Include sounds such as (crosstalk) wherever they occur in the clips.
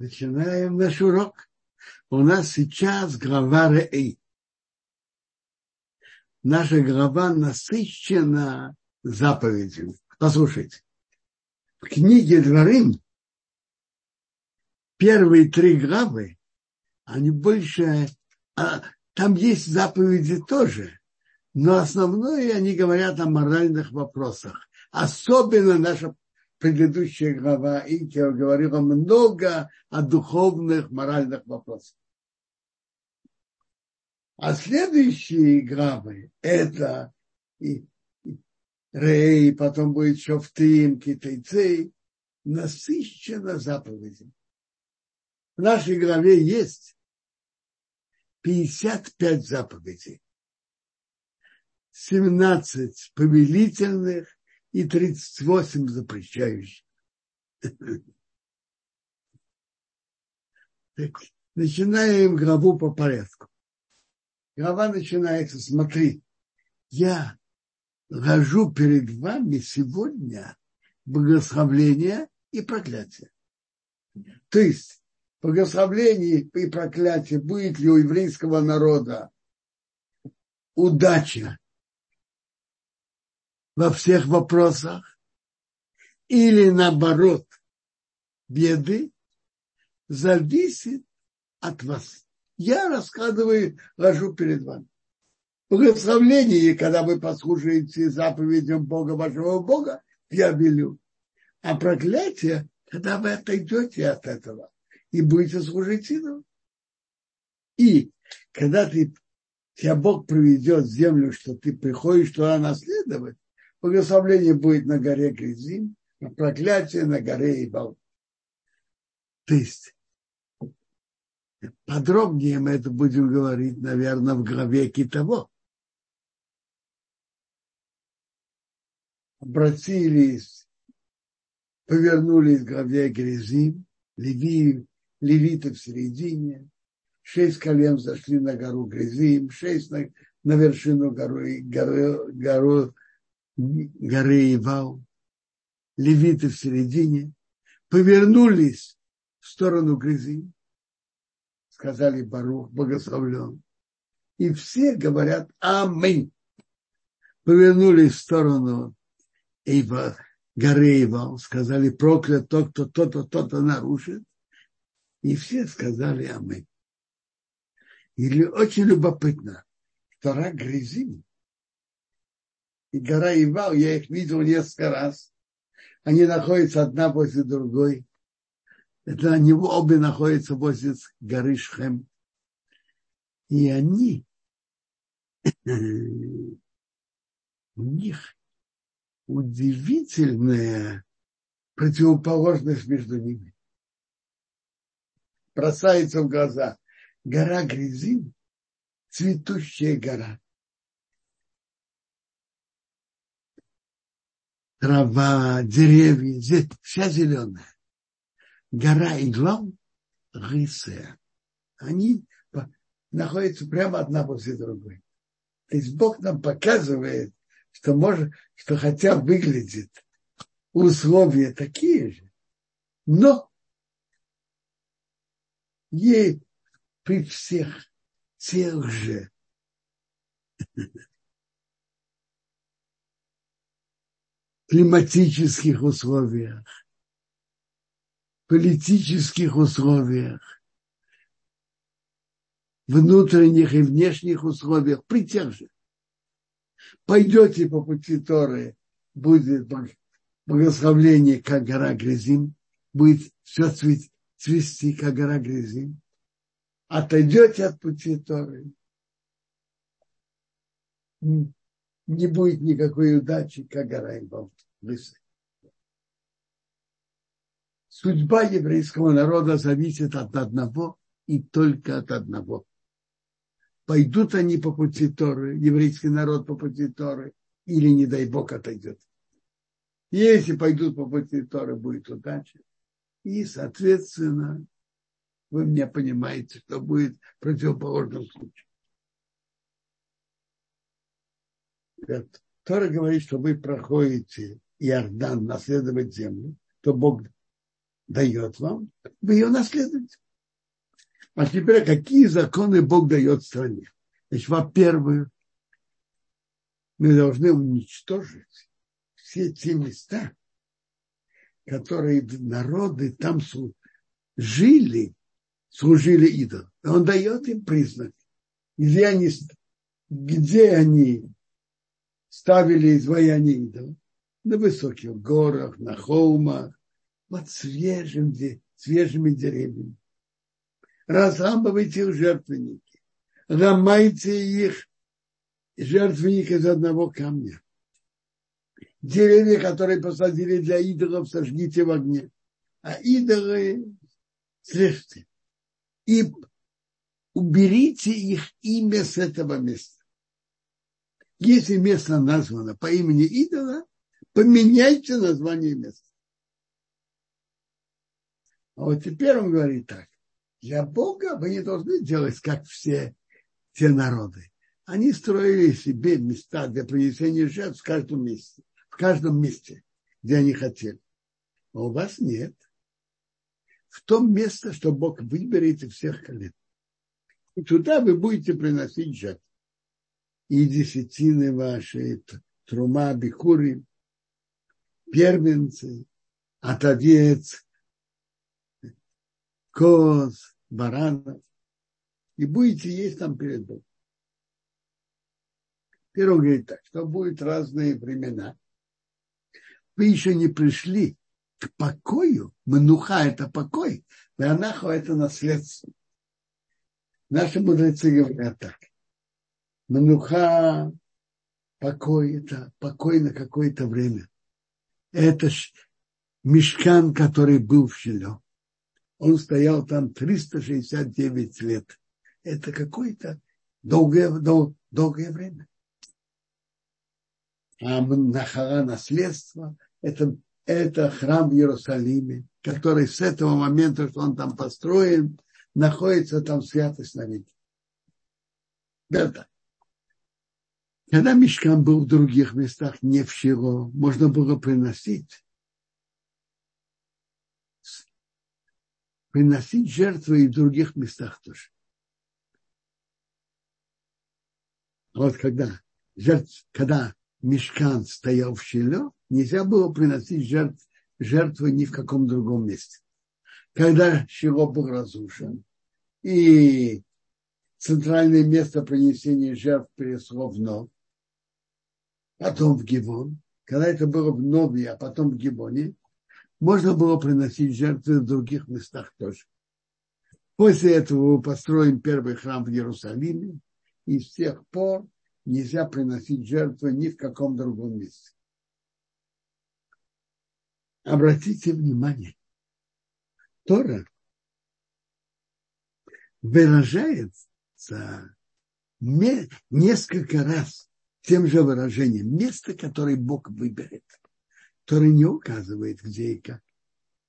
Начинаем наш урок. У нас сейчас глава Рей. Наша глава насыщена заповедями. Послушайте. В книге Дворим первые три главы, они больше... А, там есть заповеди тоже, но основное они говорят о моральных вопросах. Особенно наша предыдущая глава Инкер говорила много о духовных, моральных вопросах. А следующие главы это и, и Рей, потом будет Шофтим, Китайцы, насыщенно заповедями. В нашей главе есть 55 заповедей. 17 повелительных и 38 запрещающих. (laughs) Начинаем главу по порядку. Глава начинается, смотри, я ложу перед вами сегодня благословление и проклятие. То есть благословление и проклятие будет ли у еврейского народа удача во всех вопросах, или наоборот, беды, зависит от вас. Я рассказываю, ложу перед вами. Благословление, когда вы послушаете заповедям Бога, вашего Бога, я велю. А проклятие, когда вы отойдете от этого и будете служить ему. И когда ты, тебя Бог приведет в землю, что ты приходишь туда наследовать, Благословление будет на горе Гризим, а проклятие на горе Ибал. То есть подробнее мы это будем говорить, наверное, в главе Китово. Обратились, повернулись к главе Гризим, Леви, левиты в середине, шесть колен зашли на гору Гризим, шесть на, на вершину горы, горы, гору горы Ивал, левиты в середине, повернулись в сторону грязи, сказали Барух, благословлен. И все говорят Аминь. Повернулись в сторону Ива, горы Ивал, сказали проклят тот, кто то-то, то-то нарушит. И все сказали Аминь. Или очень любопытно, что рак грязим и гора Ивал, я их видел несколько раз. Они находятся одна после другой. Это они обе находятся возле горы Шхем. И они, (clears throat) у них удивительная противоположность между ними. Бросается в глаза. Гора Грязин, цветущая гора. Трава, деревья, вся зеленая. Гора и глав рысая. Они находятся прямо одна после другой. То есть Бог нам показывает, что может, что хотя выглядит условия такие же, но ей при всех тех же климатических условиях, политических условиях, внутренних и внешних условиях, при тех же. Пойдете по пути Торы, будет благословление, как гора Грязим, будет все цвести, как гора Грязим. Отойдете от пути Торы, не будет никакой удачи, как гора Имбал. Судьба еврейского народа зависит от одного и только от одного. Пойдут они по пути Торы, еврейский народ по пути Торы, или, не дай Бог, отойдет. Если пойдут по пути Торы, будет удача. И, соответственно, вы меня понимаете, что будет в противоположном случае. Тора говорит, что вы проходите Иордан наследовать землю, то Бог дает вам, вы ее наследуете. А теперь какие законы Бог дает стране? Значит, во-первых, мы должны уничтожить все те места, которые народы там жили, служили идолам. Он дает им признак, где они, где они ставили изваяние идолов, на высоких горах, на холмах, под свежим, свежими деревьями. Разламывайте их жертвенники, ломайте их жертвенник из одного камня. Деревья, которые посадили для идолов, сожгите в огне. А идолы срежьте. И уберите их имя с этого места. Если место названо по имени идола, поменяйте название места. А вот теперь он говорит так. Для Бога вы не должны делать, как все те народы. Они строили себе места для принесения жертв в каждом месте, в каждом месте, где они хотели. А у вас нет. В том месте, что Бог выберет из всех колен. И туда вы будете приносить жертву. И десятины ваши, трума, бикури, первенцы, от овец, коз, баранов. И будете есть там перед Богом. Первый говорит так, что будут разные времена. Вы еще не пришли к покою. Мануха – это покой, Ванаху – это наследство. Наши мудрецы говорят так. Мануха – покой – это покой на какое-то время. Это мешкан, который был в Шило. Он стоял там 369 лет. Это какое-то долгое, дол, долгое время а Нахара наследство, это, это храм в Иерусалиме, который с этого момента, что он там построен, находится там святость навеки. Это. Когда Мишкан был в других местах, не в Шило, можно было приносить приносить жертвы и в других местах тоже. Вот когда, жертв, когда мешкан стоял в Шило, нельзя было приносить жертв, жертвы ни в каком другом месте. Когда Шило был разрушен, и центральное место принесения жертв перешло в Нов, потом в Гивон, когда это было в Нове, а потом в Гибоне, можно было приносить жертвы в других местах тоже. После этого мы построим первый храм в Иерусалиме, и с тех пор нельзя приносить жертвы ни в каком другом месте. Обратите внимание, Тора выражается несколько раз тем же выражением, место, которое Бог выберет. Тора не указывает, где и как,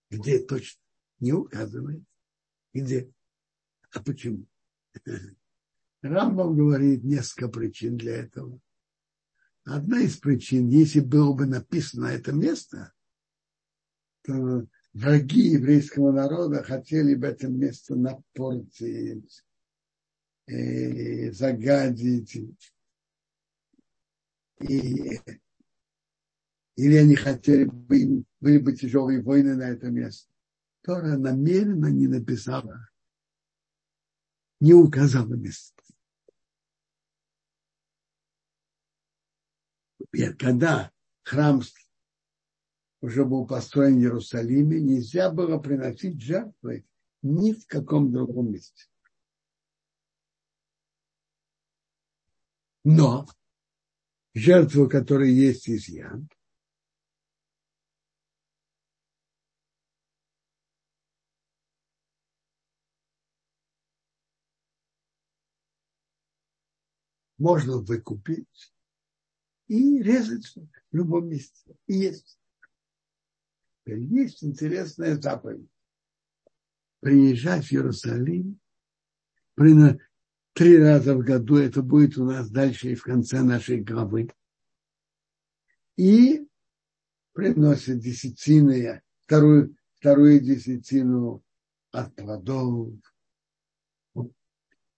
где точно, не указывает, где. А почему? (laughs) Рамбам говорит несколько причин для этого. Одна из причин, если было бы написано это место, то враги еврейского народа хотели бы это место напортить, э, загадить. И, или они хотели бы, были бы тяжелые войны на это место. Тора намеренно не написала, не указала место. Когда храм уже был построен в Иерусалиме, нельзя было приносить жертвы ни в каком другом месте. Но жертву, которые есть изъян, можно выкупить и резать в любом месте. И есть. Есть интересная заповедь. Приезжать в Иерусалим три раза в году, это будет у нас дальше и в конце нашей главы. И приносит десятины, вторую, вторую десятину от плодов,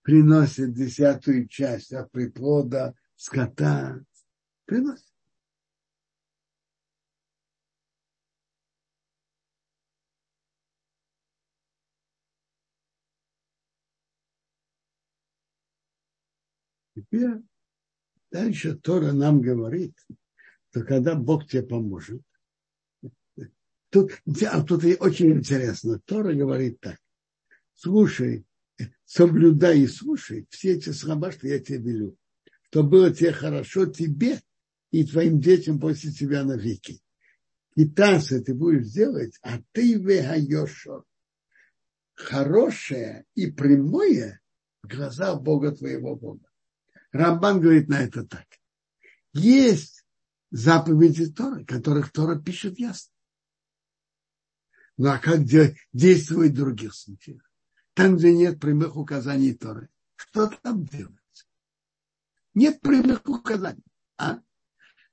приносит десятую часть от приплода скота, приносит. Теперь дальше Тора нам говорит, что когда Бог тебе поможет, тут, а тут и очень интересно, Тора говорит так, слушай, соблюдай и слушай все эти слова, что я тебе велю, что было тебе хорошо тебе и твоим детям после тебя навеки. И танцы ты будешь делать, а ты вегаешо. Хорошее и прямое в глазах Бога твоего Бога. Рамбан говорит на это так. Есть заповеди Торы, которых Тора пишет ясно. Ну а как действовать в других случаях? Там, где нет прямых указаний Торы, что там делать? Нет прямых указаний. А?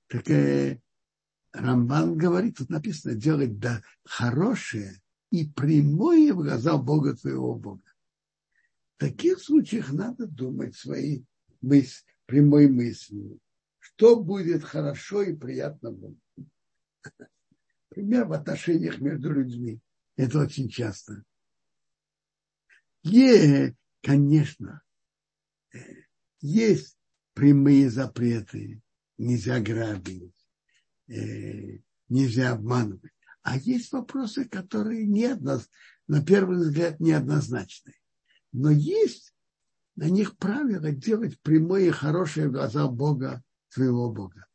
Так э, Рамбан говорит, тут написано, делать да, хорошее и прямое в глаза Бога твоего Бога. В таких случаях надо думать свои мысль, прямой мыслью, что будет хорошо и приятно Богу. Пример в отношениях между людьми. Это очень часто. И, конечно, есть прямые запреты. Нельзя грабить, э, нельзя обманывать. А есть вопросы, которые не одноз... на первый взгляд неоднозначны. Но есть на них правило делать прямые хорошие глаза Бога, своего Бога.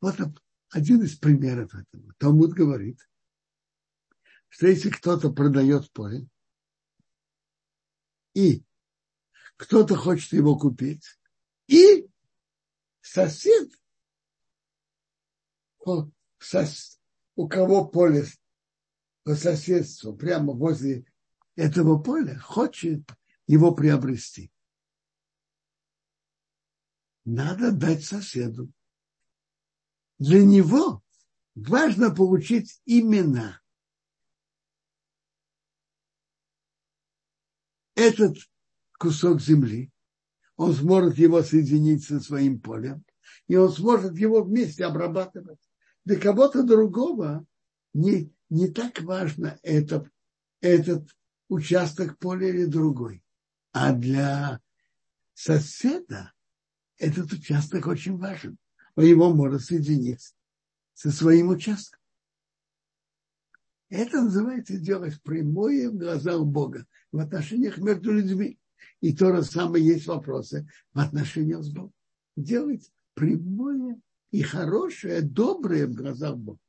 Вот один из примеров этого. Талмуд говорит, что если кто-то продает поле, и кто-то хочет его купить, и сосед, у кого поле по соседству, прямо возле этого поля, хочет его приобрести. Надо дать соседу. Для него важно получить имена. Этот кусок земли, он сможет его соединить со своим полем, и он сможет его вместе обрабатывать. Для кого-то другого не, не так важно это, этот участок поля или другой. А для соседа этот участок очень важен. Его может соединить со своим участком. Это называется делать прямое в глазах Бога в отношениях между людьми. И то же самое есть вопросы в отношениях с Богом. Делать прямое и хорошее, доброе в глазах Бога.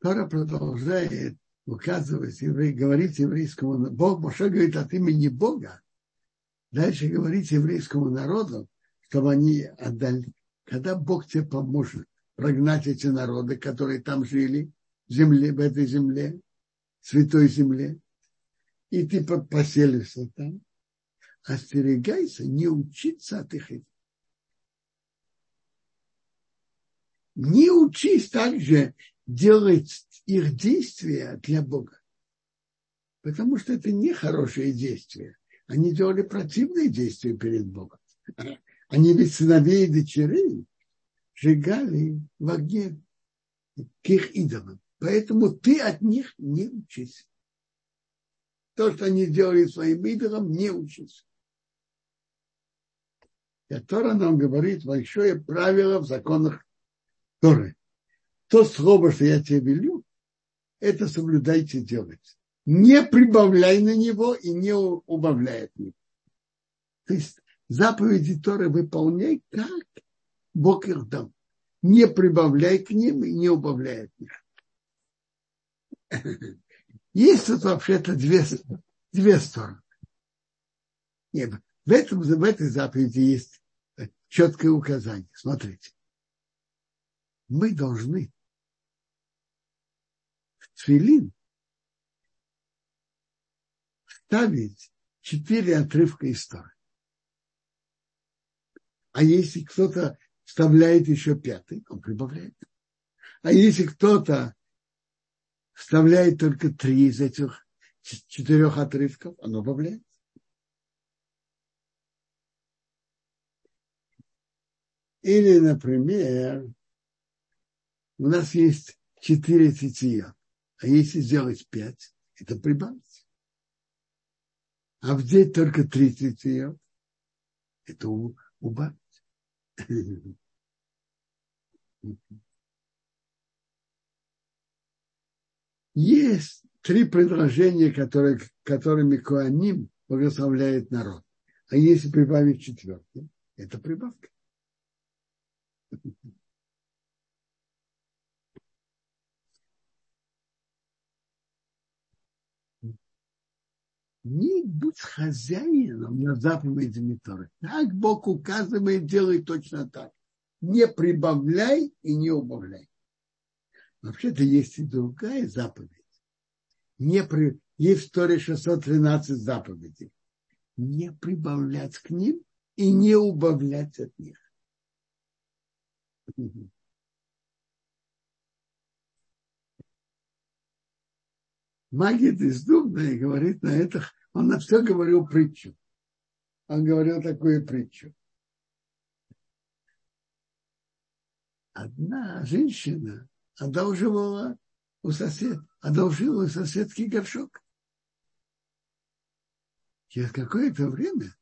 Тора продолжает указывать, еврей, говорить еврейскому Бог, Моше говорит от имени Бога, дальше говорить еврейскому народу, чтобы они отдали, когда Бог тебе поможет прогнать эти народы, которые там жили, в земле, в этой земле, святой земле, и ты поселишься там, остерегайся не учиться от их Не учись также делать их действия для Бога. Потому что это не хорошие действия. Они делали противные действия перед Богом. Они ведь сыновей и дочерей сжигали в огне к их идолам. Поэтому ты от них не учись. То, что они делали своим идолам, не учись. И Тора нам говорит большое правило в законах Торы то слово, что я тебе велю, это соблюдайте делать. Не прибавляй на него и не убавляй от него. То есть заповеди Торы выполняй, как Бог их дал. Не прибавляй к ним и не убавляй от них. (laughs) Есть тут вообще-то две, две стороны. Нет, в, этом, в этой заповеди есть четкое указание. Смотрите. Мы должны тфилин ставить четыре отрывка истории. А если кто-то вставляет еще пятый, он прибавляет. А если кто-то вставляет только три из этих четырех отрывков, оно добавляет. Или, например, у нас есть четыре тетия, а если сделать пять, это прибавить. А взять только три тетия, это убавить. Есть три предложения, которые, которыми Куаним благословляет народ. А если прибавить четвертый, это прибавка. Не будь хозяином на заповедями Торы. Так Бог указывает, делай точно так. Не прибавляй и не убавляй. Вообще-то есть и другая заповедь. Не при... Есть в Торе 613 заповедей. Не прибавлять к ним и не убавлять от них. Магит из Дубна говорит на это, он на все говорил притчу. Он говорил такую притчу. Одна женщина одолживала у сосед, одолжила у соседки горшок. Через какое-то время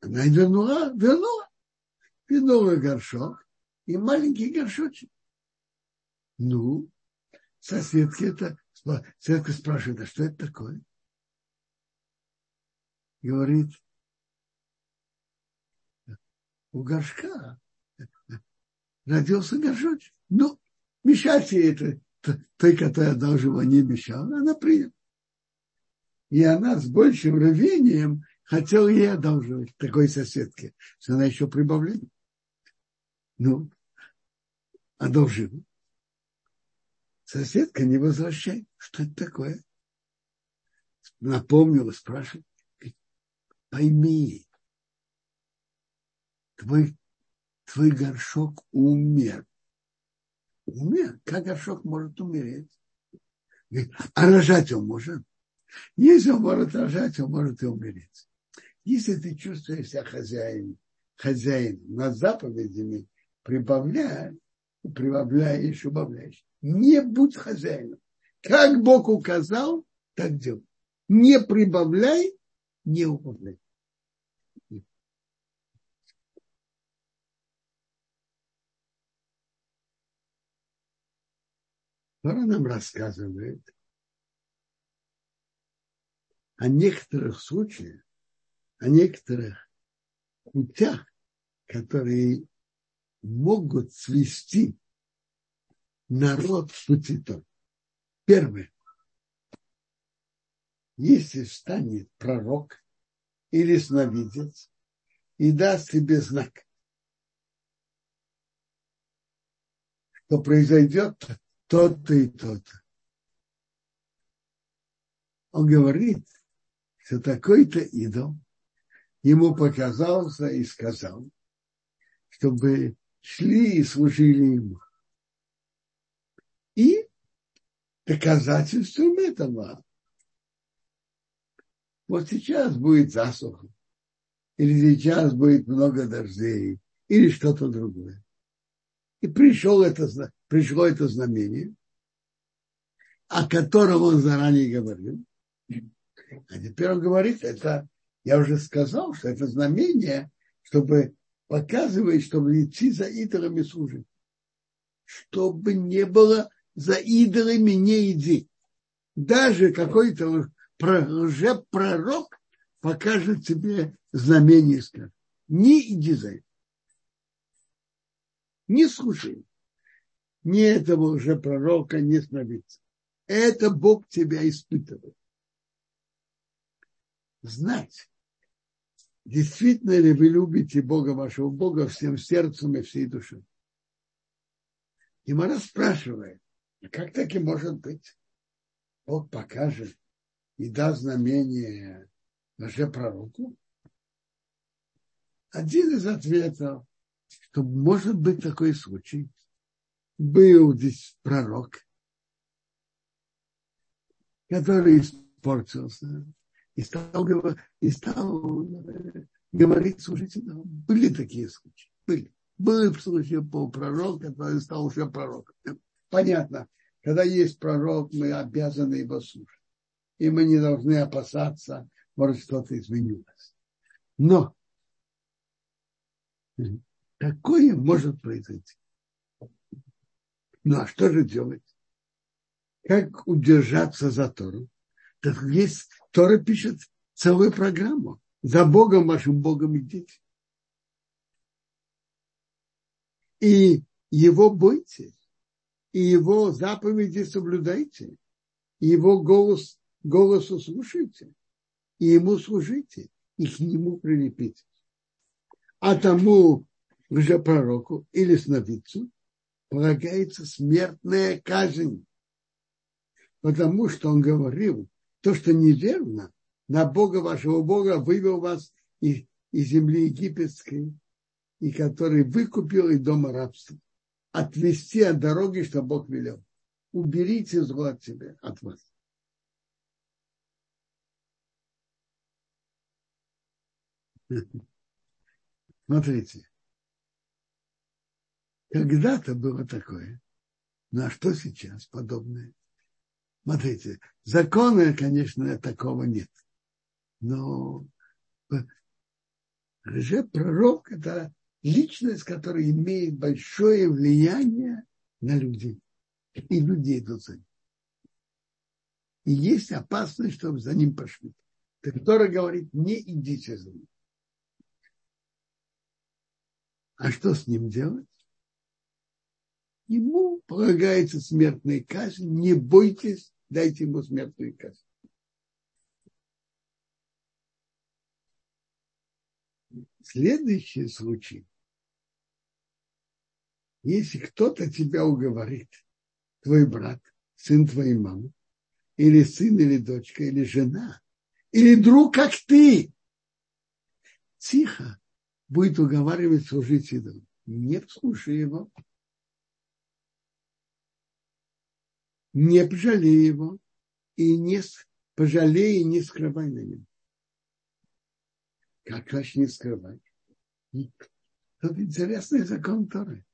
она вернула, вернула пиновый горшок и маленький горшочек. Ну, соседки это, соседка спрашивает, а что это такое? Говорит, у горшка родился горшочек. Ну, мешать ей это, той, которая одолжила, не мешала, она приняла. И она с большим рвением хотела ей одолживать такой соседке, что она еще прибавляет. Ну, одолжила. Соседка не возвращает. Что это такое? Напомнила, спрашивает. Пойми, твой, твой горшок умер. Умер? Как горшок может умереть? а рожать он может? Если он может рожать, он может и умереть. Если ты чувствуешь себя хозяин, хозяин над заповедями, прибавляй, прибавляешь, убавляешь. Не будь хозяином. Как Бог указал, так делай. Не прибавляй, не убавляй. Тора нам рассказывает о некоторых случаях, о некоторых путях, которые могут свести народ в пути Первое. Если станет пророк или сновидец и даст тебе знак, что произойдет то-то и то-то. Он говорит, что такой-то идол ему показался и сказал, чтобы шли и служили ему. И доказательством этого вот сейчас будет засуха, или сейчас будет много дождей, или что-то другое. И пришел это, пришло это знамение, о котором он заранее говорил. А теперь он говорит, это, я уже сказал, что это знамение, чтобы показывает, чтобы идти за идолами служить. Чтобы не было за идолами не иди. Даже какой-то лжепророк покажет тебе знамение, скажет. Не иди за это не слушай ни этого уже пророка, не сновидца. Это Бог тебя испытывает. Знать, действительно ли вы любите Бога вашего Бога всем сердцем и всей душой. И Мара спрашивает, «А как таки может быть? Бог покажет и даст знамение пророку. Один из ответов что может быть такой случай. Был здесь пророк, который испортился и стал, и стал э, говорить служителям. Были такие случаи. Были. Был случай был пророк, который стал уже пророком. Понятно. Когда есть пророк, мы обязаны его слушать. И мы не должны опасаться, может, что-то изменилось. Но такое может произойти. Ну а что же делать? Как удержаться за Тору? Так есть, Тора пишет целую программу. За Богом вашим Богом идите. И его бойтесь, и его заповеди соблюдайте, и его голос, голосу слушайте, и ему служите, и к нему прилепитесь. А тому уже пророку или сновидцу полагается смертная казнь, потому что он говорил, то, что неверно, на Бога вашего Бога вывел вас из, из земли египетской, и который выкупил из дома рабства. Отвести от дороги, что Бог велел. Уберите зло от себя, от вас. (laughs) Смотрите. Когда-то было такое. Ну а что сейчас подобное? Смотрите, закона, конечно, такого нет. Но же пророк – это личность, которая имеет большое влияние на людей. И людей идут за ним. И есть опасность, чтобы за ним пошли. Тора говорит, не идите за ним. А что с ним делать? ему полагается смертная казнь, не бойтесь, дайте ему смертную казнь. Следующий случай. Если кто-то тебя уговорит, твой брат, сын твоей мамы, или сын, или дочка, или жена, или друг, как ты, тихо будет уговаривать служить идолу. Не слушай его. не пожалей его и не пожалей и не скрывай на нем. Как вообще не скрывать? Тут интересный закон Торы.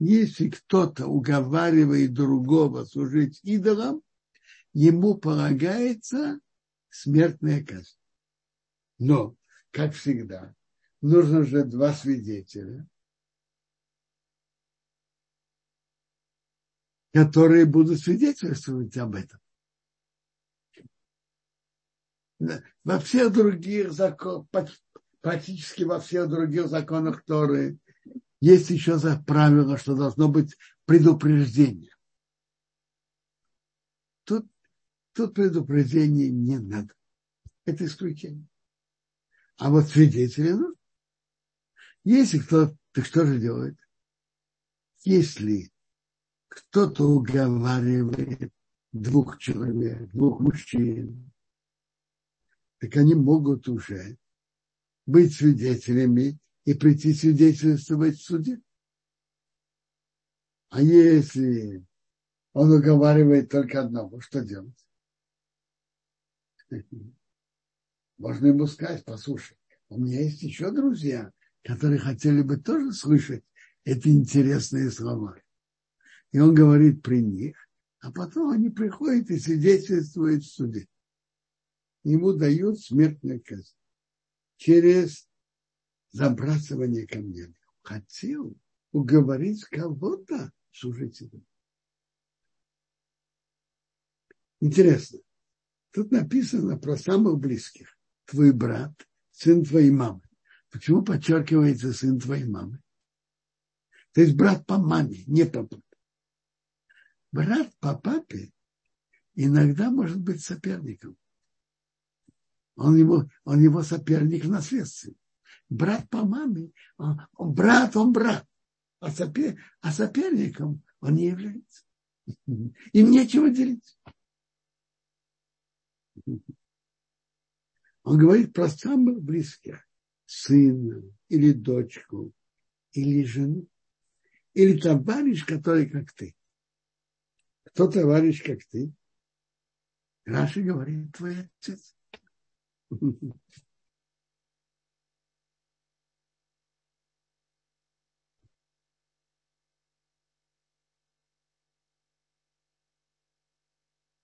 Если кто-то уговаривает другого служить идолам, ему полагается смертная казнь. Но, как всегда, нужно же два свидетеля – которые будут свидетельствовать об этом. Во всех других законах, практически во всех других законах Торы есть еще за правило, что должно быть предупреждение. Тут, тут предупреждения не надо. Это исключение. А вот свидетели, ну, если кто, так что же делает? Если кто-то уговаривает двух человек, двух мужчин, так они могут уже быть свидетелями и прийти свидетельствовать в суде. А если он уговаривает только одного, что делать? (laughs) Можно ему сказать, послушай, у меня есть еще друзья, которые хотели бы тоже слышать эти интересные слова. И он говорит при них, а потом они приходят и свидетельствуют в суде. Ему дают смертную казнь через забрасывание камнями. Хотел уговорить кого-то служить ему. Интересно. Тут написано про самых близких. Твой брат, сын твоей мамы. Почему подчеркивается сын твоей мамы? То есть брат по маме, не по папе брат по папе иногда может быть соперником. Он его, он его соперник в наследстве. Брат по маме, он, он брат, он брат. А, сопер, а соперником он не является. (laughs) Им нечего делить. Он говорит про самых близких. сына или дочку, или жену, или товарищ, который как ты. Кто товарищ, как ты? Раши говорит, твой отец. (laughs)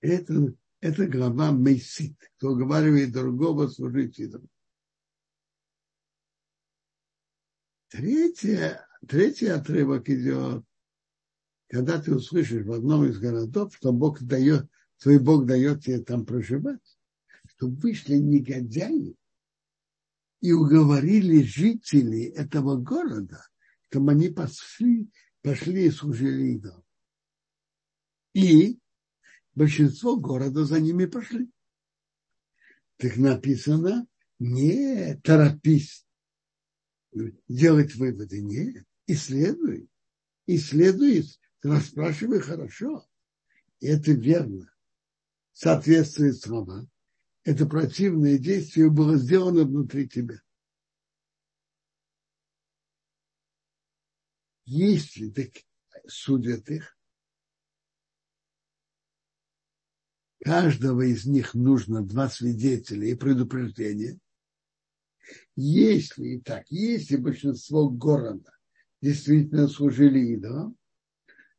Это, это глава Мейсит, кто уговаривает другого служить идолу. Третье, третий отрывок идет, когда ты услышишь в одном из городов, что Бог дает, твой Бог дает тебе там проживать, что вышли негодяи и уговорили жителей этого города, чтобы они пошли, пошли и служили идолам. И большинство города за ними пошли. Так написано, не торопись делать выводы, нет, исследуй, исследуй, расспрашивай хорошо. И это верно, соответствует словам. Это противное действие было сделано внутри тебя. Если так судят их, каждого из них нужно два свидетеля и предупреждение. Если и так, если большинство города действительно служили идолам,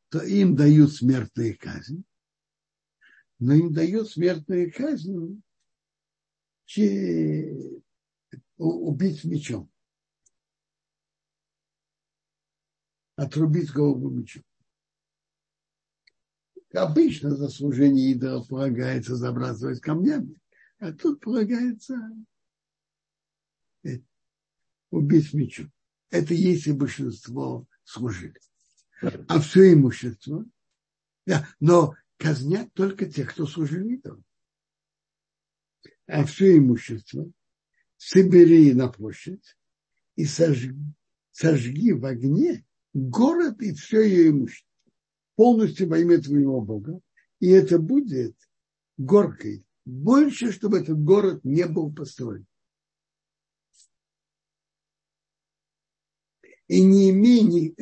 то им дают смертную казнь, но им дают смертную казнь убить мечом. Отрубить голову мечом. Обычно за служение идолов полагается забрасывать камнями, а тут полагается э, убить мечом. Это если большинство служили. А все имущество, да, но казнят только тех, кто служили идолам. А все имущество собери на площадь и сожги, сожги в огне город и все ее имущество полностью во имя твоего Бога, и это будет горкой. Больше, чтобы этот город не был построен. И не имей,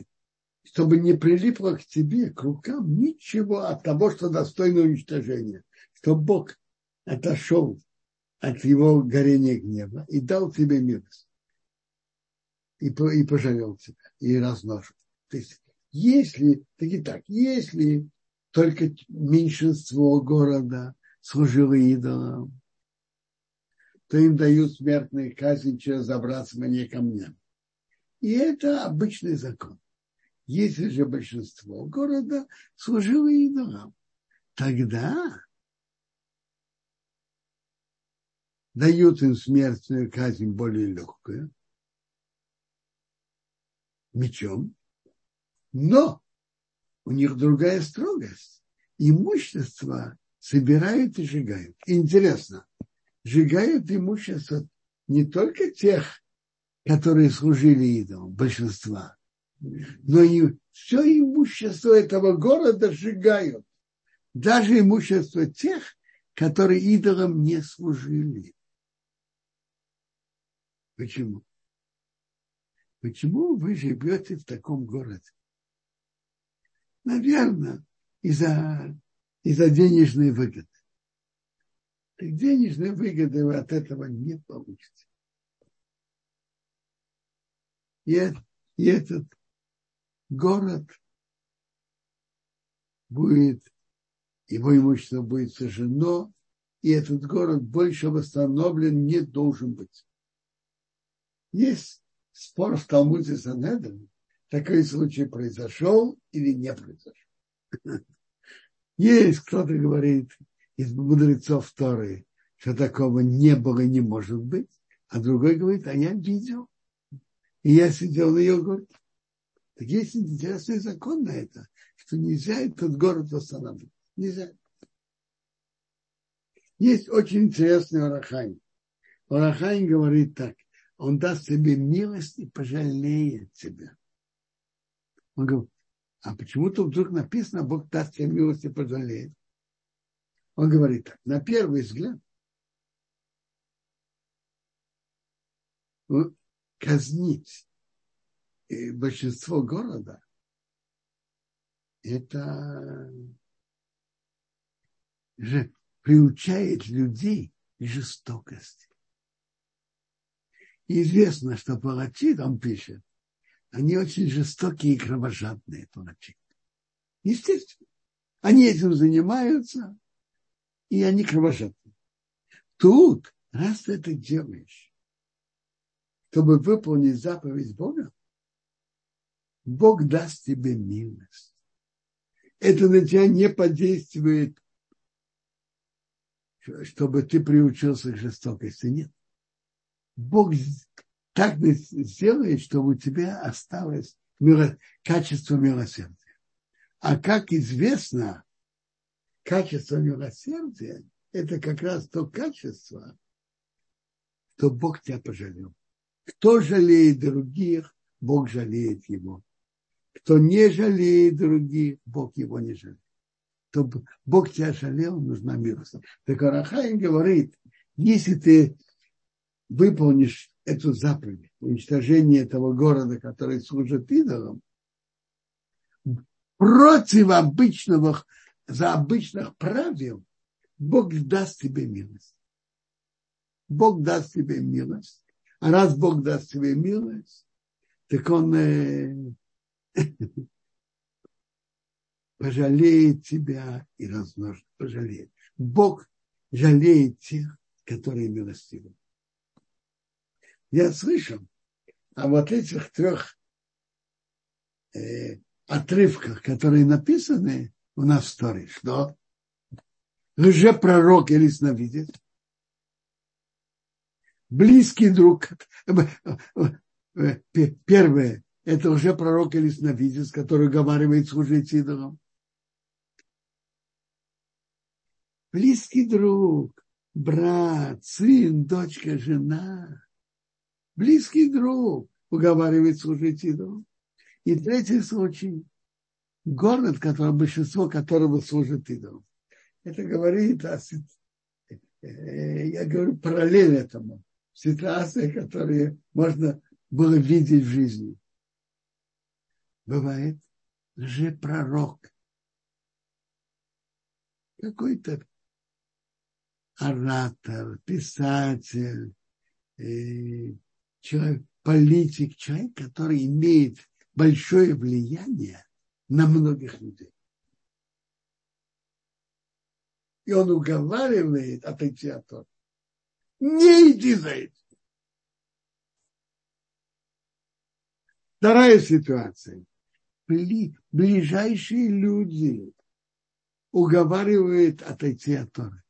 чтобы не прилипло к тебе, к рукам, ничего от того, что достойно уничтожения. Что Бог отошел от его горения гнева и дал тебе милость. И, и пожалел тебя, и размножил. То есть если, так и так, если только меньшинство города служило идолам, то им дают смертные казни через забрасывание камнями. И это обычный закон. Если же большинство города служило идолам, тогда дают им смертную казнь более легкую, мечом, но у них другая строгость. Имущество собирают и сжигают. интересно, сжигают имущество не только тех, которые служили идолам, большинства, но и все имущество этого города сжигают. Даже имущество тех, которые идолам не служили. Почему? Почему вы живете в таком городе? Наверное, из-за из денежной выгоды. Так денежной выгоды вы от этого не получите. И, и этот город будет, его имущество будет сожжено, и этот город больше восстановлен не должен быть. Есть спор в Талмуде Санедрин, такой случай произошел или не произошел. (laughs) Есть кто-то говорит из мудрецов Торы, что такого не было и не может быть, а другой говорит, а я видел, и я сидел на йогурте. Так есть интересный закон на это, что нельзя этот город восстанавливать. Нельзя. Есть очень интересный Орахайн. Орахайн говорит так, он даст тебе милость и пожалеет тебя. Он говорит, а почему-то вдруг написано, Бог даст тебе милость пожалеет. Он говорит так, на первый взгляд, казнить э, большинство города, это же приучает людей к жестокости. И известно, что палачи, там пишет, они очень жестокие и кровожадные палачи. Естественно. Они этим занимаются, и они кровожадные. Тут, раз ты это делаешь, чтобы выполнить заповедь Бога, Бог даст тебе милость. Это на тебя не подействует, чтобы ты приучился к жестокости. Нет. Бог так сделает, чтобы у тебя осталось качество милосердия. А как известно, качество милосердия – это как раз то качество, что Бог тебя пожалел. Кто жалеет других, Бог жалеет его. Кто не жалеет других, Бог его не жалеет. Кто Бог тебя жалел, нужна милость. Так Арахаим говорит, если ты выполнишь эту заповедь, уничтожение этого города, который служит идолам, против обычного, за обычных правил, Бог даст тебе милость. Бог даст тебе милость. А раз Бог даст тебе милость, так он э, (laughs) пожалеет тебя и размножит, пожалеет. Бог жалеет тех, которые милостивы. Я слышал а вот этих трех э, отрывках, которые написаны у нас в Торе, что лжепророк или сновидец, близкий друг, первое, это уже пророк или сновидец, который говорит служить идолам. Близкий друг, брат, сын, дочка, жена. Близкий друг уговаривает служить идолам. И третий случай – город, который, большинство которого служит идолам. Это говорит о, э, я говорю, параллель этому. Ситуации, которые можно было видеть в жизни. Бывает же пророк. Какой-то оратор, писатель, э, человек, политик, человек, который имеет большое влияние на многих людей. И он уговаривает отойти от того. Не иди за этим. Вторая ситуация. Бли, ближайшие люди уговаривают отойти от Торы.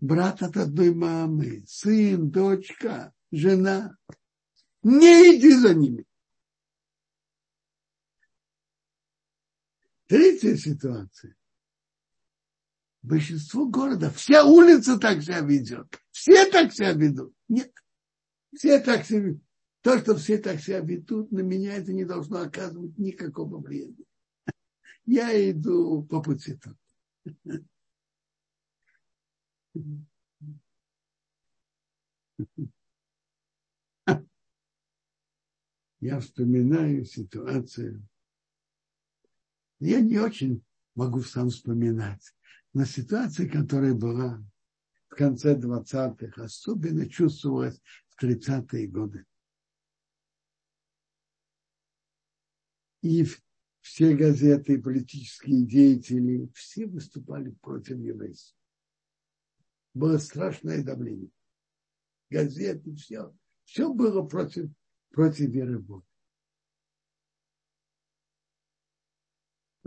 Брат от одной мамы, сын, дочка, жена. Не иди за ними. Третья ситуация. Большинство города, вся улица так себя ведет. Все так себя ведут. Нет. Все так себя ведут. То, что все так себя ведут, на меня это не должно оказывать никакого влияния. Я иду по пути там. Я вспоминаю ситуацию я не очень могу сам вспоминать, но ситуация, которая была в конце 20-х, особенно чувствовалась в 30-е годы. И все газеты, политические деятели, все выступали против еврейства. Было страшное давление. Газеты, все, все было против, против веры Бога.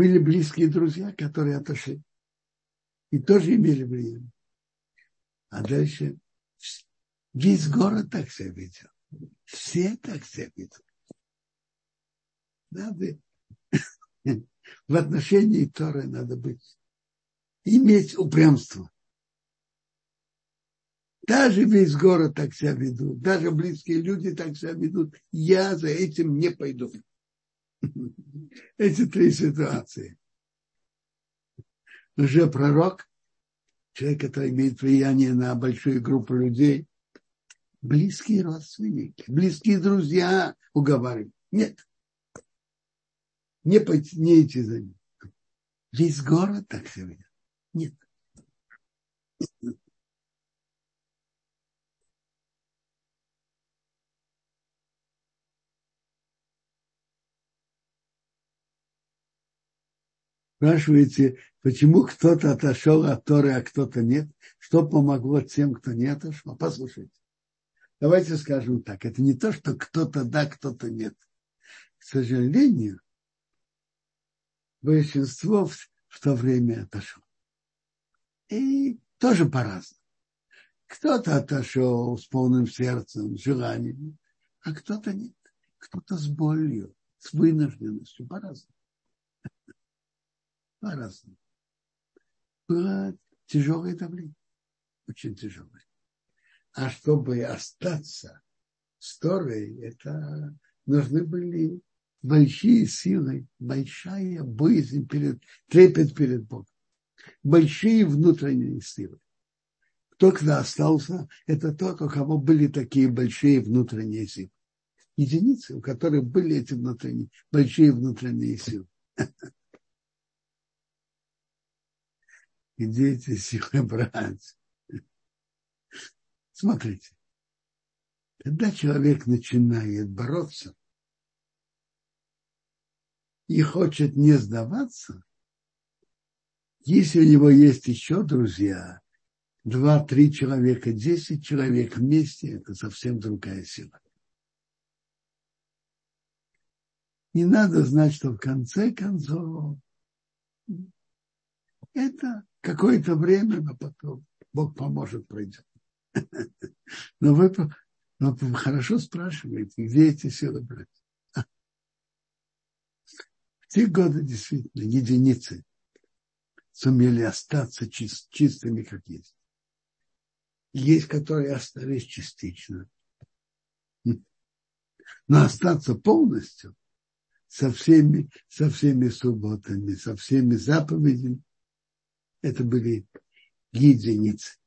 были близкие друзья, которые отошли. И тоже имели влияние. А дальше весь город так себя видел. Все так себя видели. Надо (coughs) в отношении Торы надо быть, иметь упрямство. Даже весь город так себя ведут, даже близкие люди так себя ведут. Я за этим не пойду. Эти три ситуации. Уже пророк, человек, который имеет влияние на большую группу людей, близкие родственники, близкие друзья уговаривают. Нет. Не, пойти, не идти за ним. Весь город так себя Нет. Спрашиваете, почему кто-то отошел от Торы, а кто-то нет? Что помогло тем, кто не отошел? Послушайте. Давайте скажем так. Это не то, что кто-то да, кто-то нет. К сожалению, большинство в, то время отошло. И тоже по-разному. Кто-то отошел с полным сердцем, желанием, а кто-то нет. Кто-то с болью, с вынужденностью, по-разному по-разному. Было тяжелое давление, очень тяжелое. А чтобы остаться с Торой, это нужны были большие силы, большая боязнь перед, трепет перед Богом, большие внутренние силы. Кто когда остался, это тот, у кого были такие большие внутренние силы. Единицы, у которых были эти внутренние, большие внутренние силы. (laughs) где эти силы брать? Смотрите, когда человек начинает бороться и хочет не сдаваться, если у него есть еще друзья, два-три человека, десять человек вместе, это совсем другая сила. Не надо знать, что в конце концов это какое-то время, но потом Бог поможет, пройдет. (laughs) Но вы, но хорошо спрашиваете, где эти силы брать. В те годы действительно единицы сумели остаться чист, чистыми, как есть. Есть, которые остались частично. Но остаться полностью со всеми, со всеми субботами, со всеми заповедями, это были единицы.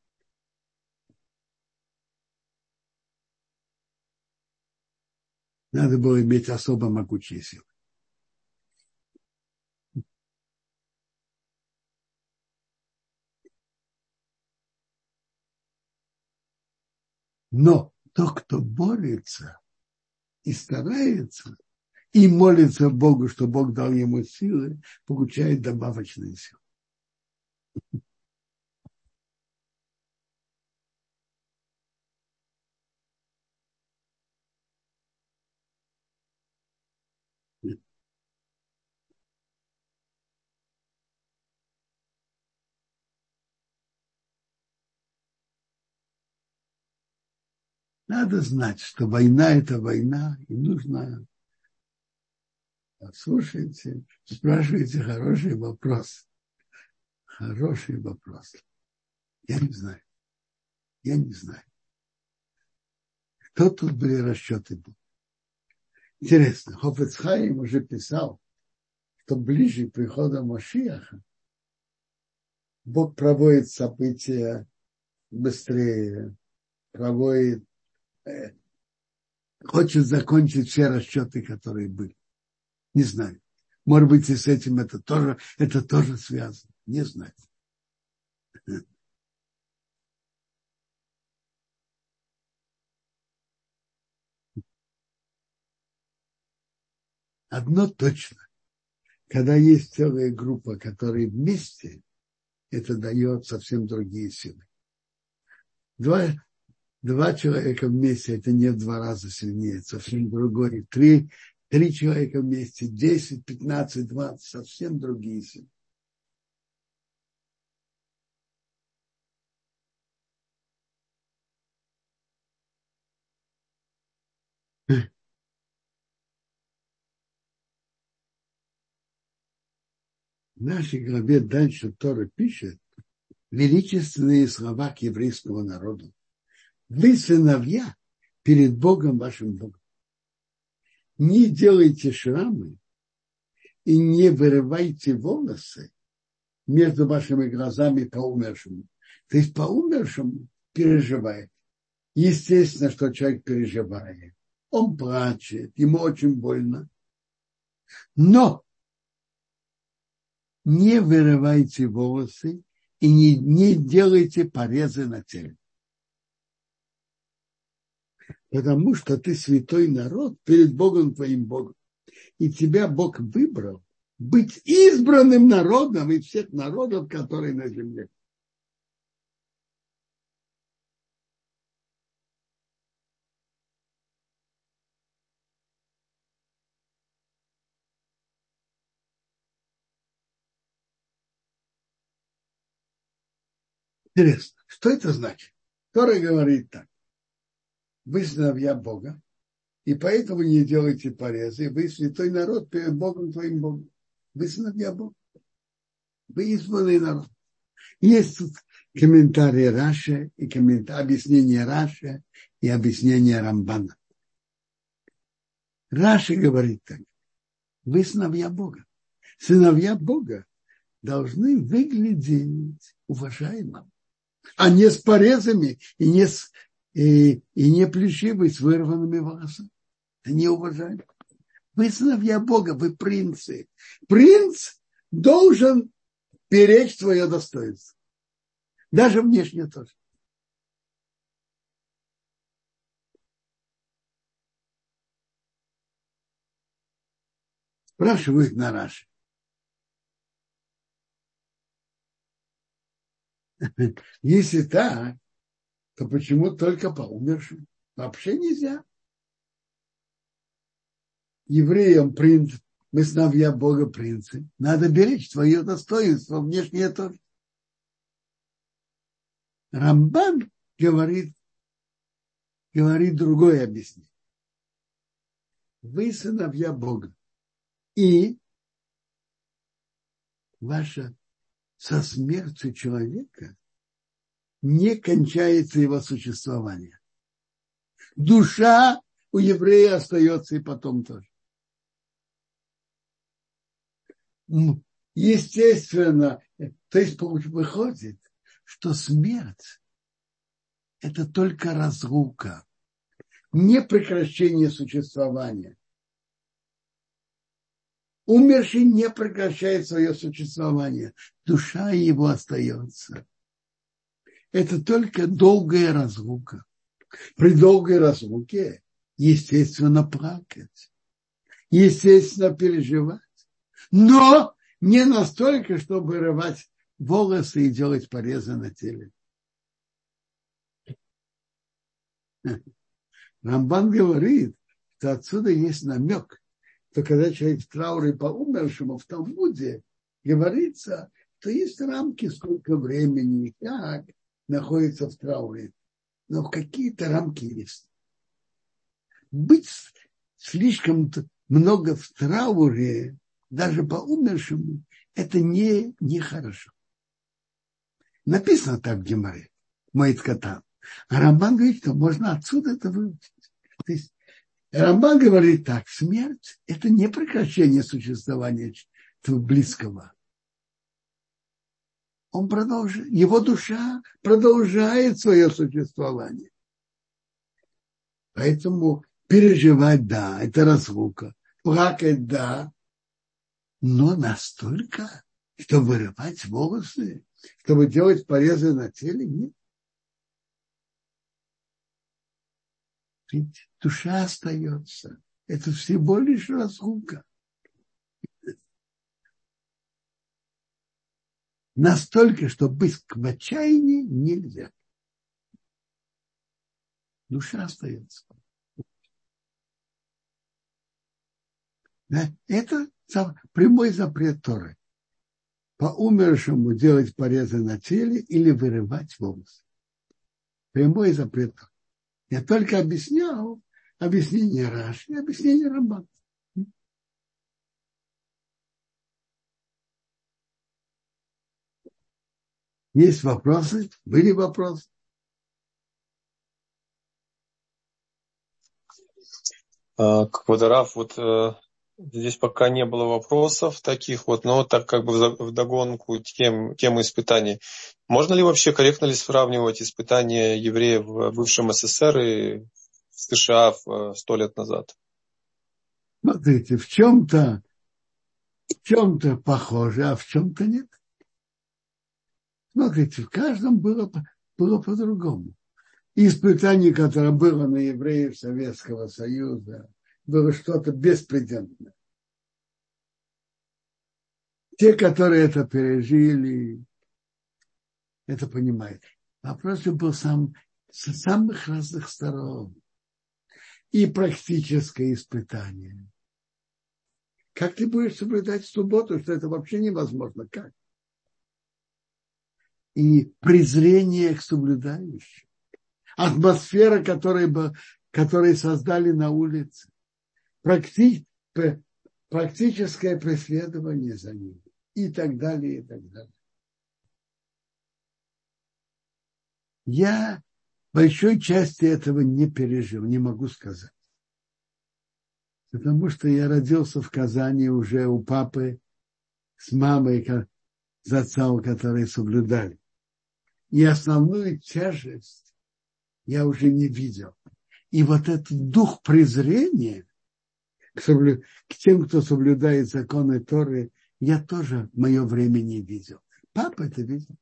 Надо было иметь особо могучие силы. Но тот, кто борется и старается, и молится Богу, что Бог дал ему силы, получает добавочные силы. Надо знать, что война – это война, и нужно слушайте, спрашивайте хороший вопрос. Хороший вопрос. Я не знаю. Я не знаю. Кто тут были расчеты? Интересно, Хофецхайм уже писал, что ближе к приходу Машиаха Бог проводит события быстрее, проводит, э, хочет закончить все расчеты, которые были. Не знаю. Может быть, и с этим это тоже, это тоже связано. Не знаю. (laughs) Одно точно. Когда есть целая группа, которые вместе, это дает совсем другие силы. Два, два человека вместе, это не в два раза сильнее, совсем другой. Три, три человека вместе, десять, пятнадцать, двадцать, совсем другие силы. В нашей главе дальше Тора пишет величественные слова к еврейскому народу. Вы сыновья перед Богом вашим Богом. Не делайте шрамы и не вырывайте волосы между вашими глазами по умершему. То есть по умершему переживает Естественно, что человек переживает. Он плачет, ему очень больно. Но не вырывайте волосы и не, не делайте порезы на теле. Потому что ты святой народ перед Богом твоим Богом. И тебя Бог выбрал быть избранным народом из всех народов, которые на земле. Интересно, что это значит? Который говорит так. Вы сыновья Бога, и поэтому не делайте порезы. Вы святой народ перед Богом твоим Богом. Вы сыновья Бога. Вы избранный народ. Есть тут комментарии Раши и комментарии, объяснение Раши и объяснение Рамбана. Раши говорит так. Вы сыновья Бога. Сыновья Бога должны выглядеть уважаемым, а не с порезами и не, с, и, и не плешивый с вырванными волосами. Это не уважаемо. Вы сыновья Бога, вы принцы. Принц должен беречь свое достоинство. Даже внешне тоже. Спрашивают на Раши. (laughs) Если так, то почему только по умершим? Вообще нельзя евреям принц, мы сыновья Бога принцы. Надо беречь свое достоинство, внешнее тоже. Рамбан говорит, говорит другое объяснение. Вы сыновья Бога. И ваша со смертью человека не кончается его существование. Душа у еврея остается и потом тоже. естественно, то есть выходит, что смерть – это только разлука, не прекращение существования. Умерший не прекращает свое существование, душа его остается. Это только долгая разлука. При долгой разлуке, естественно, плакать, естественно, переживать но не настолько, чтобы рвать волосы и делать порезы на теле. Рамбан говорит, что отсюда есть намек, что когда человек в трауре по умершему в Талмуде говорится, что есть рамки, сколько времени и как находится в трауре. Но какие-то рамки есть. Быть слишком много в трауре даже по умершему, это не, не хорошо. Написано так в Геморе, Моит Катан. А Рамбан говорит, что можно отсюда это выучить. То есть Рамбан говорит так, смерть – это не прекращение существования близкого. Он продолжает, его душа продолжает свое существование. Поэтому переживать, да, это разлука. Плакать, да, но настолько, чтобы вырывать волосы, чтобы делать порезы на теле, нет. Ведь душа остается. Это всего лишь разлука. Настолько, что быть в отчаянии нельзя. Душа остается. Да? Это прямой запрет Торы. По умершему делать порезы на теле или вырывать волосы. Прямой запрет Торы. Я только объяснял объяснение Раши и объяснение Рамбана. Есть вопросы? Были вопросы? А, Квадраф, вот э, Здесь пока не было вопросов таких вот, но так как бы в догонку тем, темы испытаний. Можно ли вообще, корректно ли сравнивать испытания евреев в бывшем СССР и в США сто лет назад? Смотрите, в чем-то в чем-то похоже, а в чем-то нет. Смотрите, в каждом было, было по-другому. Испытание, которое было на евреев Советского Союза, было что-то беспредельное. Те, которые это пережили, это понимают. Вопрос был сам, с самых разных сторон. И практическое испытание. Как ты будешь соблюдать субботу, что это вообще невозможно? Как? И презрение к соблюдающим. Атмосфера, которую, бы, которую создали на улице. Практи, практическое преследование за ними. И так далее, и так далее. Я большой части этого не пережил, не могу сказать. Потому что я родился в Казани уже у папы с мамой, с отцом, которые соблюдали. И основную тяжесть я уже не видел. И вот этот дух презрения к, соблю... к тем, кто соблюдает законы Торы, я тоже мое время не видел. Папа это видел.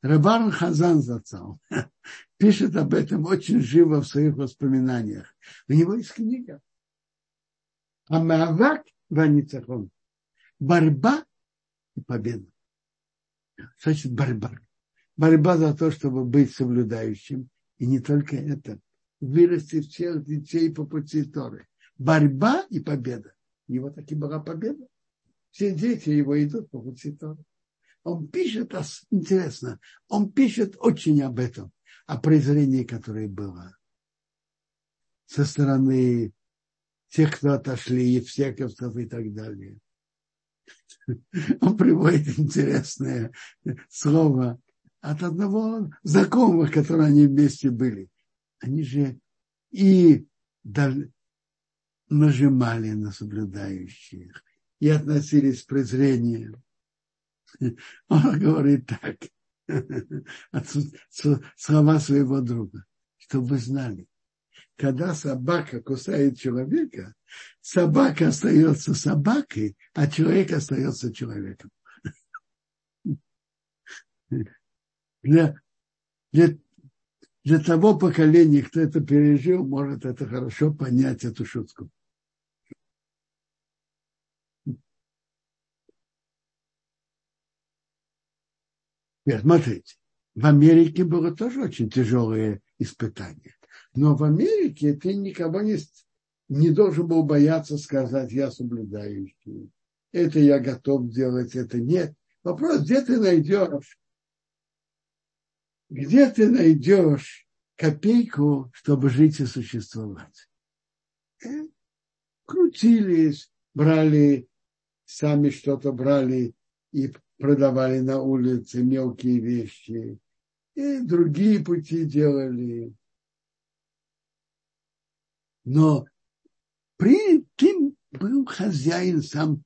Рабан Хазан Зацал (laughs) пишет об этом очень живо в своих воспоминаниях. У него есть книга. Амавак ваницахон. Борьба и победа. Значит борьба? Борьба за то, чтобы быть соблюдающим. И не только это. Вырасти всех детей по пути Торы. Борьба и победа. У него таки была победа. Все дети его идут по пути Торы он пишет, интересно, он пишет очень об этом, о презрении, которое было со стороны тех, кто отошли, и всековцев и так далее. (laughs) Он приводит интересное слово от одного знакомого, который они вместе были. Они же и нажимали на соблюдающих, и относились с презрением (laughs) Он говорит так, (laughs) слова своего друга, чтобы знали, когда собака кусает человека, собака остается собакой, а человек остается человеком. (laughs) Для, для, для того поколения, кто это пережил, может это хорошо понять эту шутку. Теперь, смотрите, в Америке было тоже очень тяжелое испытание. Но в Америке ты никого не, не должен был бояться сказать, я соблюдающий. Это я готов делать, это нет. Вопрос, где ты найдешь, где ты найдешь копейку, чтобы жить и существовать? Э? Крутились, брали, сами что-то брали и продавали на улице мелкие вещи, и другие пути делали. Но при кем был хозяин сам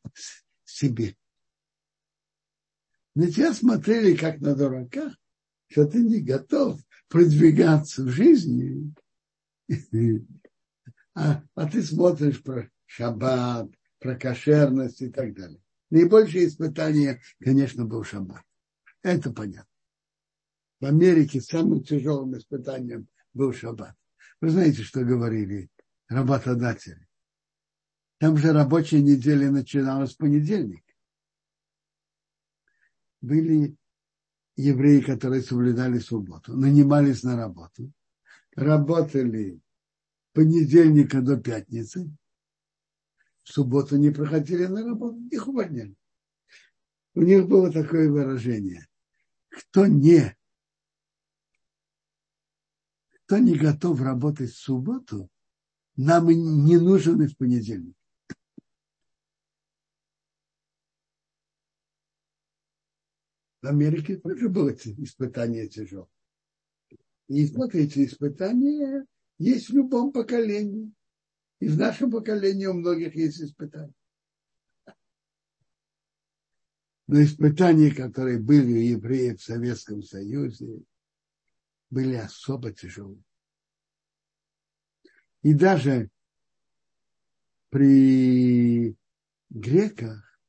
себе. На тебя смотрели как на дурака, что ты не готов продвигаться в жизни. (laughs) А, а ты смотришь про шаббат, про кошерность и так далее. Наибольшее испытание, конечно, был шаббат. Это понятно. В Америке самым тяжелым испытанием был шаббат. Вы знаете, что говорили работодатели? Там же рабочая неделя начиналась в понедельник. Были евреи, которые соблюдали субботу, нанимались на работу, работали понедельника до пятницы, в субботу не проходили на работу, их увольняли. У них было такое выражение. Кто не, кто не готов работать в субботу, нам не нужен и в понедельник. В Америке тоже было испытание тяжелое. И смотрите, испытания есть в любом поколении. И в нашем поколении у многих есть испытания. Но испытания, которые были у евреев в Советском Союзе, были особо тяжелые. И даже при греках,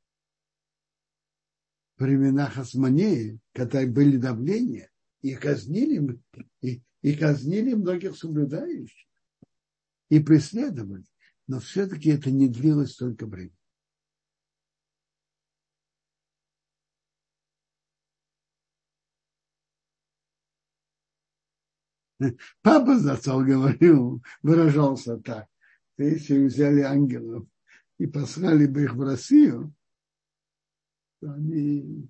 в временах Османеи, когда были давления, и казнили, и, и казнили многих соблюдающих, и преследовали. Но все-таки это не длилось столько времени. Папа зацал говорил, выражался так. Если взяли ангелов и послали бы их в Россию, то они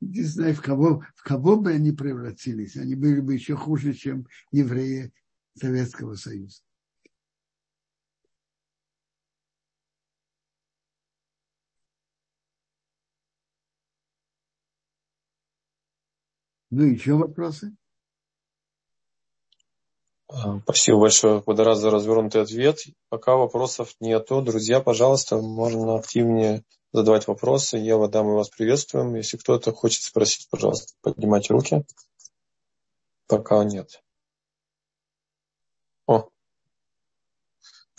не знаю, в кого, в кого бы они превратились. Они были бы еще хуже, чем евреи Советского Союза. Ну, еще вопросы? А, спасибо большое, Квадрат, за развернутый ответ. Пока вопросов нету, друзья, пожалуйста, можно активнее задавать вопросы. Ева, да, мы вас приветствуем. Если кто-то хочет спросить, пожалуйста, поднимайте руки. Пока нет. О.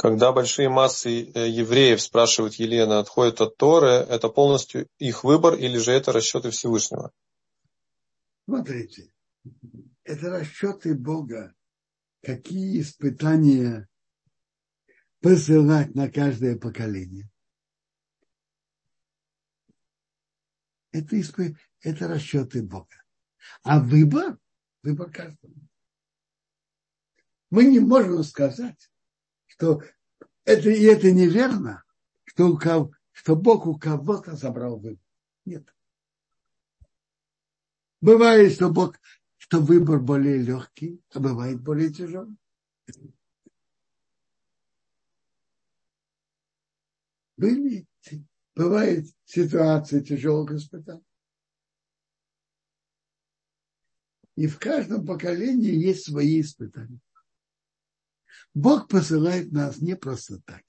Когда большие массы э, евреев, спрашивают Елена, отходят от Торы, это полностью их выбор или же это расчеты Всевышнего? Смотрите, это расчеты Бога, какие испытания посылать на каждое поколение. Это, исп... это расчеты Бога. А выбор, выбор каждого. Мы не можем сказать, что это, и это неверно, что, у кого, что Бог у кого-то забрал выбор. Нет. Бывает, что Бог, что выбор более легкий, а бывает более тяжелый. Были бывает ситуации тяжелых испытаний. И в каждом поколении есть свои испытания. Бог посылает нас не просто так,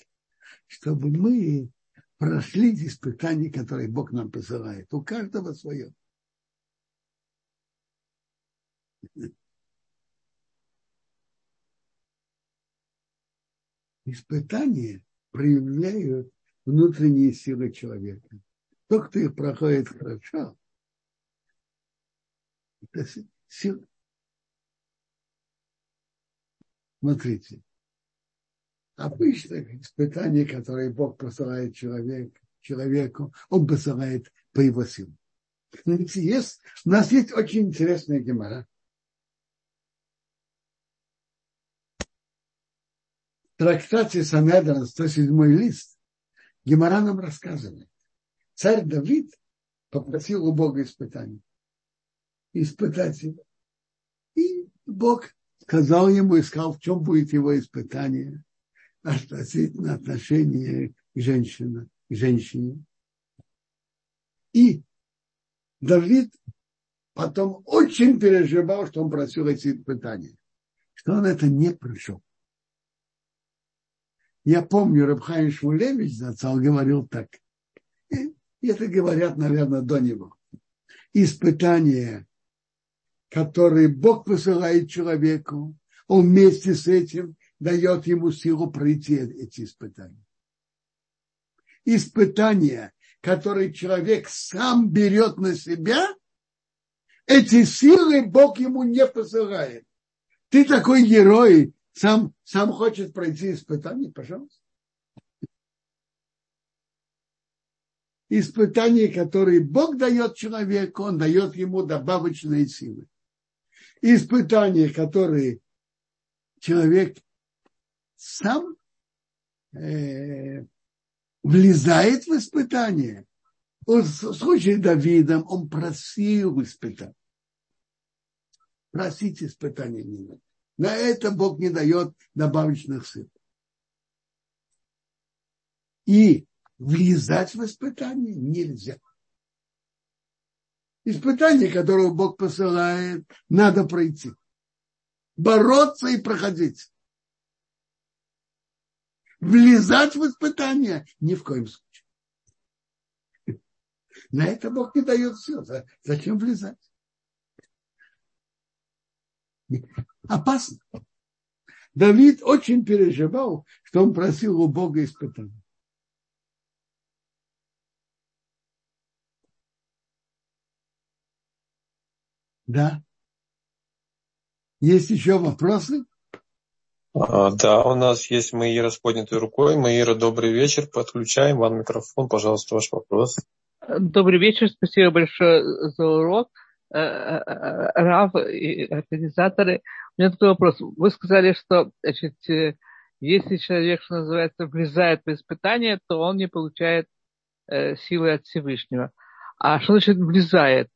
чтобы мы прошли испытания, которые Бог нам посылает. У каждого свое. Испытания проявляют внутренние силы человека. Тот, кто их проходит хорошо, это сила. Смотрите, обычно испытания, которые Бог посылает человек, человеку, Он посылает по его силам. Есть, у нас есть очень интересная гемора. В трактате Санедран, 107 лист, Гемора нам рассказывает. Царь Давид попросил у Бога испытаний. Испытать его. И Бог сказал ему, искал, в чем будет его испытание относительно отношения к женщине. К женщине. И Давид потом очень переживал, что он просил эти испытания, что он это не пришел. Я помню, Рабхайм Шмулевич Зацал говорил так. И это говорят, наверное, до него. Испытания, которые Бог посылает человеку, он вместе с этим дает ему силу пройти эти испытания. Испытания, которые человек сам берет на себя, эти силы Бог ему не посылает. Ты такой герой, сам, сам хочет пройти испытание, пожалуйста. Испытания, которые Бог дает человеку, Он дает ему добавочные силы. Испытания, которые человек сам э, влезает в испытание. В случае Давидом он просил испытать. Просить испытания не надо. На это Бог не дает добавочных сил. И влезать в испытание нельзя. Испытание, которое Бог посылает, надо пройти. Бороться и проходить. Влезать в испытание ни в коем случае. На это Бог не дает сил. Зачем влезать? Опасно. Давид очень переживал, что он просил у Бога испытания. Да. Есть еще вопросы? А, да, у нас есть Маира с поднятой рукой. Маира, добрый вечер. Подключаем вам микрофон. Пожалуйста, ваш вопрос. Добрый вечер. Спасибо большое за урок. Э, э, э, Рав и организаторы. У меня такой вопрос. Вы сказали, что значит, если человек, что называется, влезает в испытание, то он не получает силы от Всевышнего. А что значит влезает?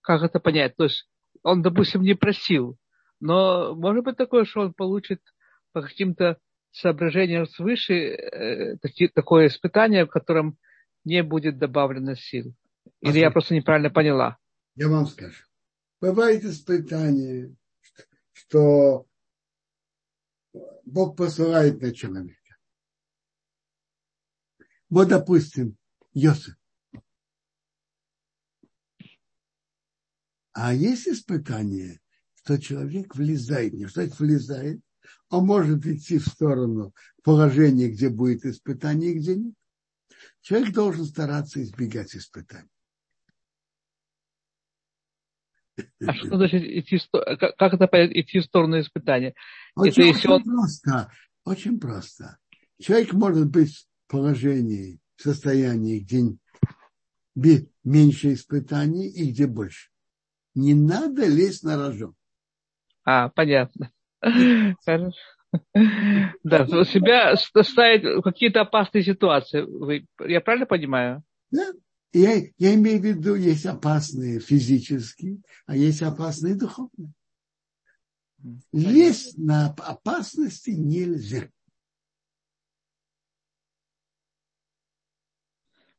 Как это понять? То есть он, допустим, не просил, но может быть такое, что он получит по каким-то соображениям свыше э, таки, такое испытание, в котором не будет добавлено сил. Или я просто неправильно поняла? Я вам скажу. Бывает испытание, что Бог посылает на человека. Вот, допустим, Йосиф. А есть испытание, что человек влезает. Не что это влезает, он может идти в сторону положения, где будет испытание и где нет. Человек должен стараться избегать испытаний. А что значит идти, как это идти в сторону испытания? Очень, это очень он... просто, очень просто. Человек может быть в положении, в состоянии, где меньше испытаний и где больше. Не надо лезть на рожон. А, понятно. Хорошо. Да, себя ставить в какие-то опасные ситуации. Вы, я правильно понимаю? Да. Я, я имею в виду, есть опасные физические, а есть опасные духовные. Лезть на опасности нельзя.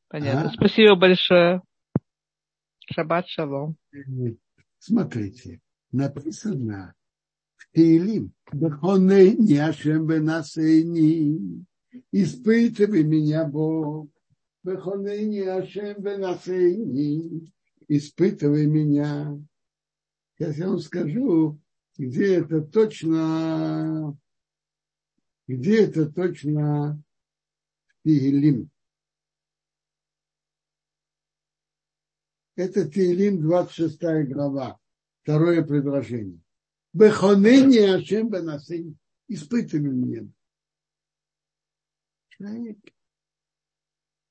Понятно. А? Спасибо большое. Шаббат шалом. Смотрите, написано Теилим, не Ашем Бенасейни, испытывай меня, Бог, не Ашем Бенасейни, испытывай меня. Сейчас я вам скажу, где это точно, где это точно в Тиилим. Это Тиилим, 26 глава, второе предложение. Бехонение Ашем Бенасейни, испытывай меня. Человек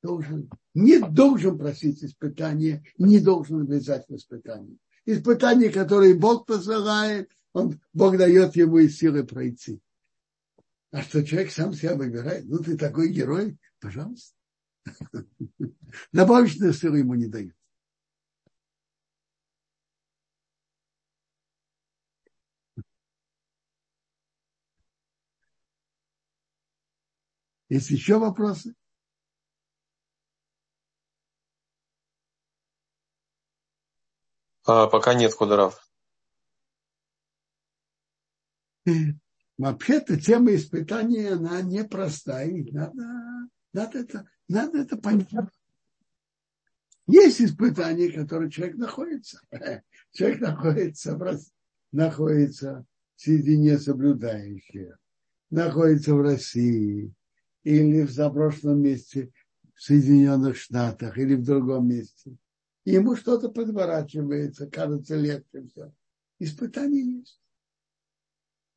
должен, не должен просить испытания, не должен влезать в испытания. Испытания, которые Бог посылает, он, Бог дает ему и силы пройти. А что человек сам себя выбирает, ну ты такой герой, пожалуйста. (laughs) Добавочную силу ему не дают. Есть еще вопросы? А, пока нет, Кударов. (laughs) Вообще-то тема испытания, она непростая. Надо, надо, это, надо это понять. Есть испытания, в которых человек находится. (laughs) Человек находится, в, находится в середине соблюдающих, находится в России или в заброшенном месте в Соединенных Штатах или в другом месте. ему что-то подворачивается, кажется легче все. Испытания есть.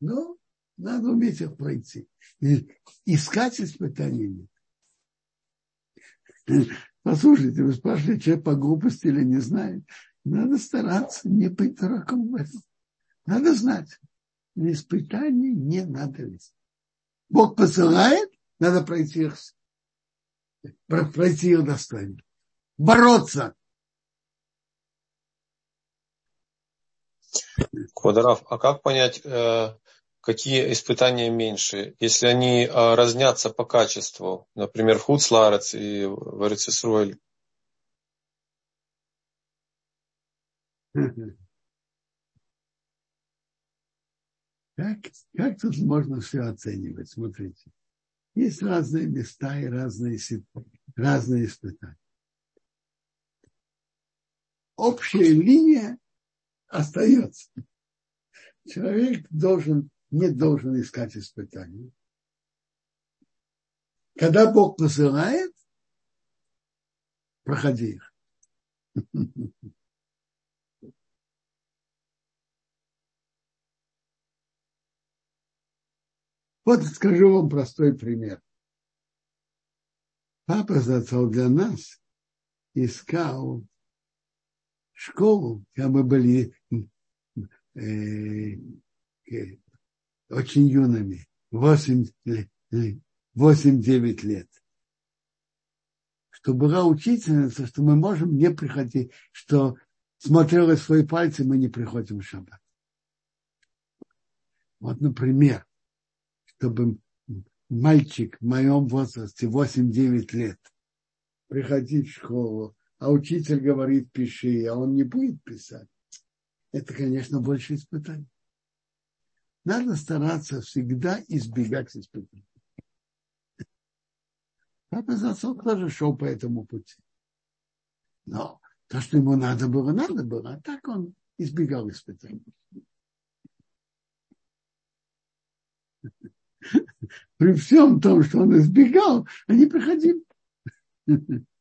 Но надо уметь их пройти. И искать испытания нет. Послушайте, вы спрашиваете, человек по глупости или не знает. Надо стараться не быть дураком в этом. Надо знать. На испытания не надо лезть. Бог посылает, надо пройти их, пройти их достойно. Бороться. Квадраф, а как понять, э, какие испытания меньше, если они а, разнятся по качеству, например, в Хуцларец и в Эрцисруэль? Как, как тут можно все оценивать? Смотрите. Есть разные места и разные, разные испытания. общая линия остается. Человек должен, не должен искать испытаний. Когда Бог посылает, проходи их. (laughs) Вот скажу вам простой пример. Папа зацел для нас искал школу, когда мы были э, э, очень юными, 8-9 лет. Что была учительница, что мы можем не приходить, что смотрела свои пальцы, мы не приходим в шаббат. Вот, например, чтобы мальчик в моем возрасте, 8-9 лет, приходить в школу, а учитель говорит, пиши, а он не будет писать. Это, конечно, больше испытаний. Надо стараться всегда избегать испытаний. Папа Зацок тоже шел по этому пути. Но то, что ему надо было, надо было, а так он избегал испытаний. При всем том, что он избегал, они приходили.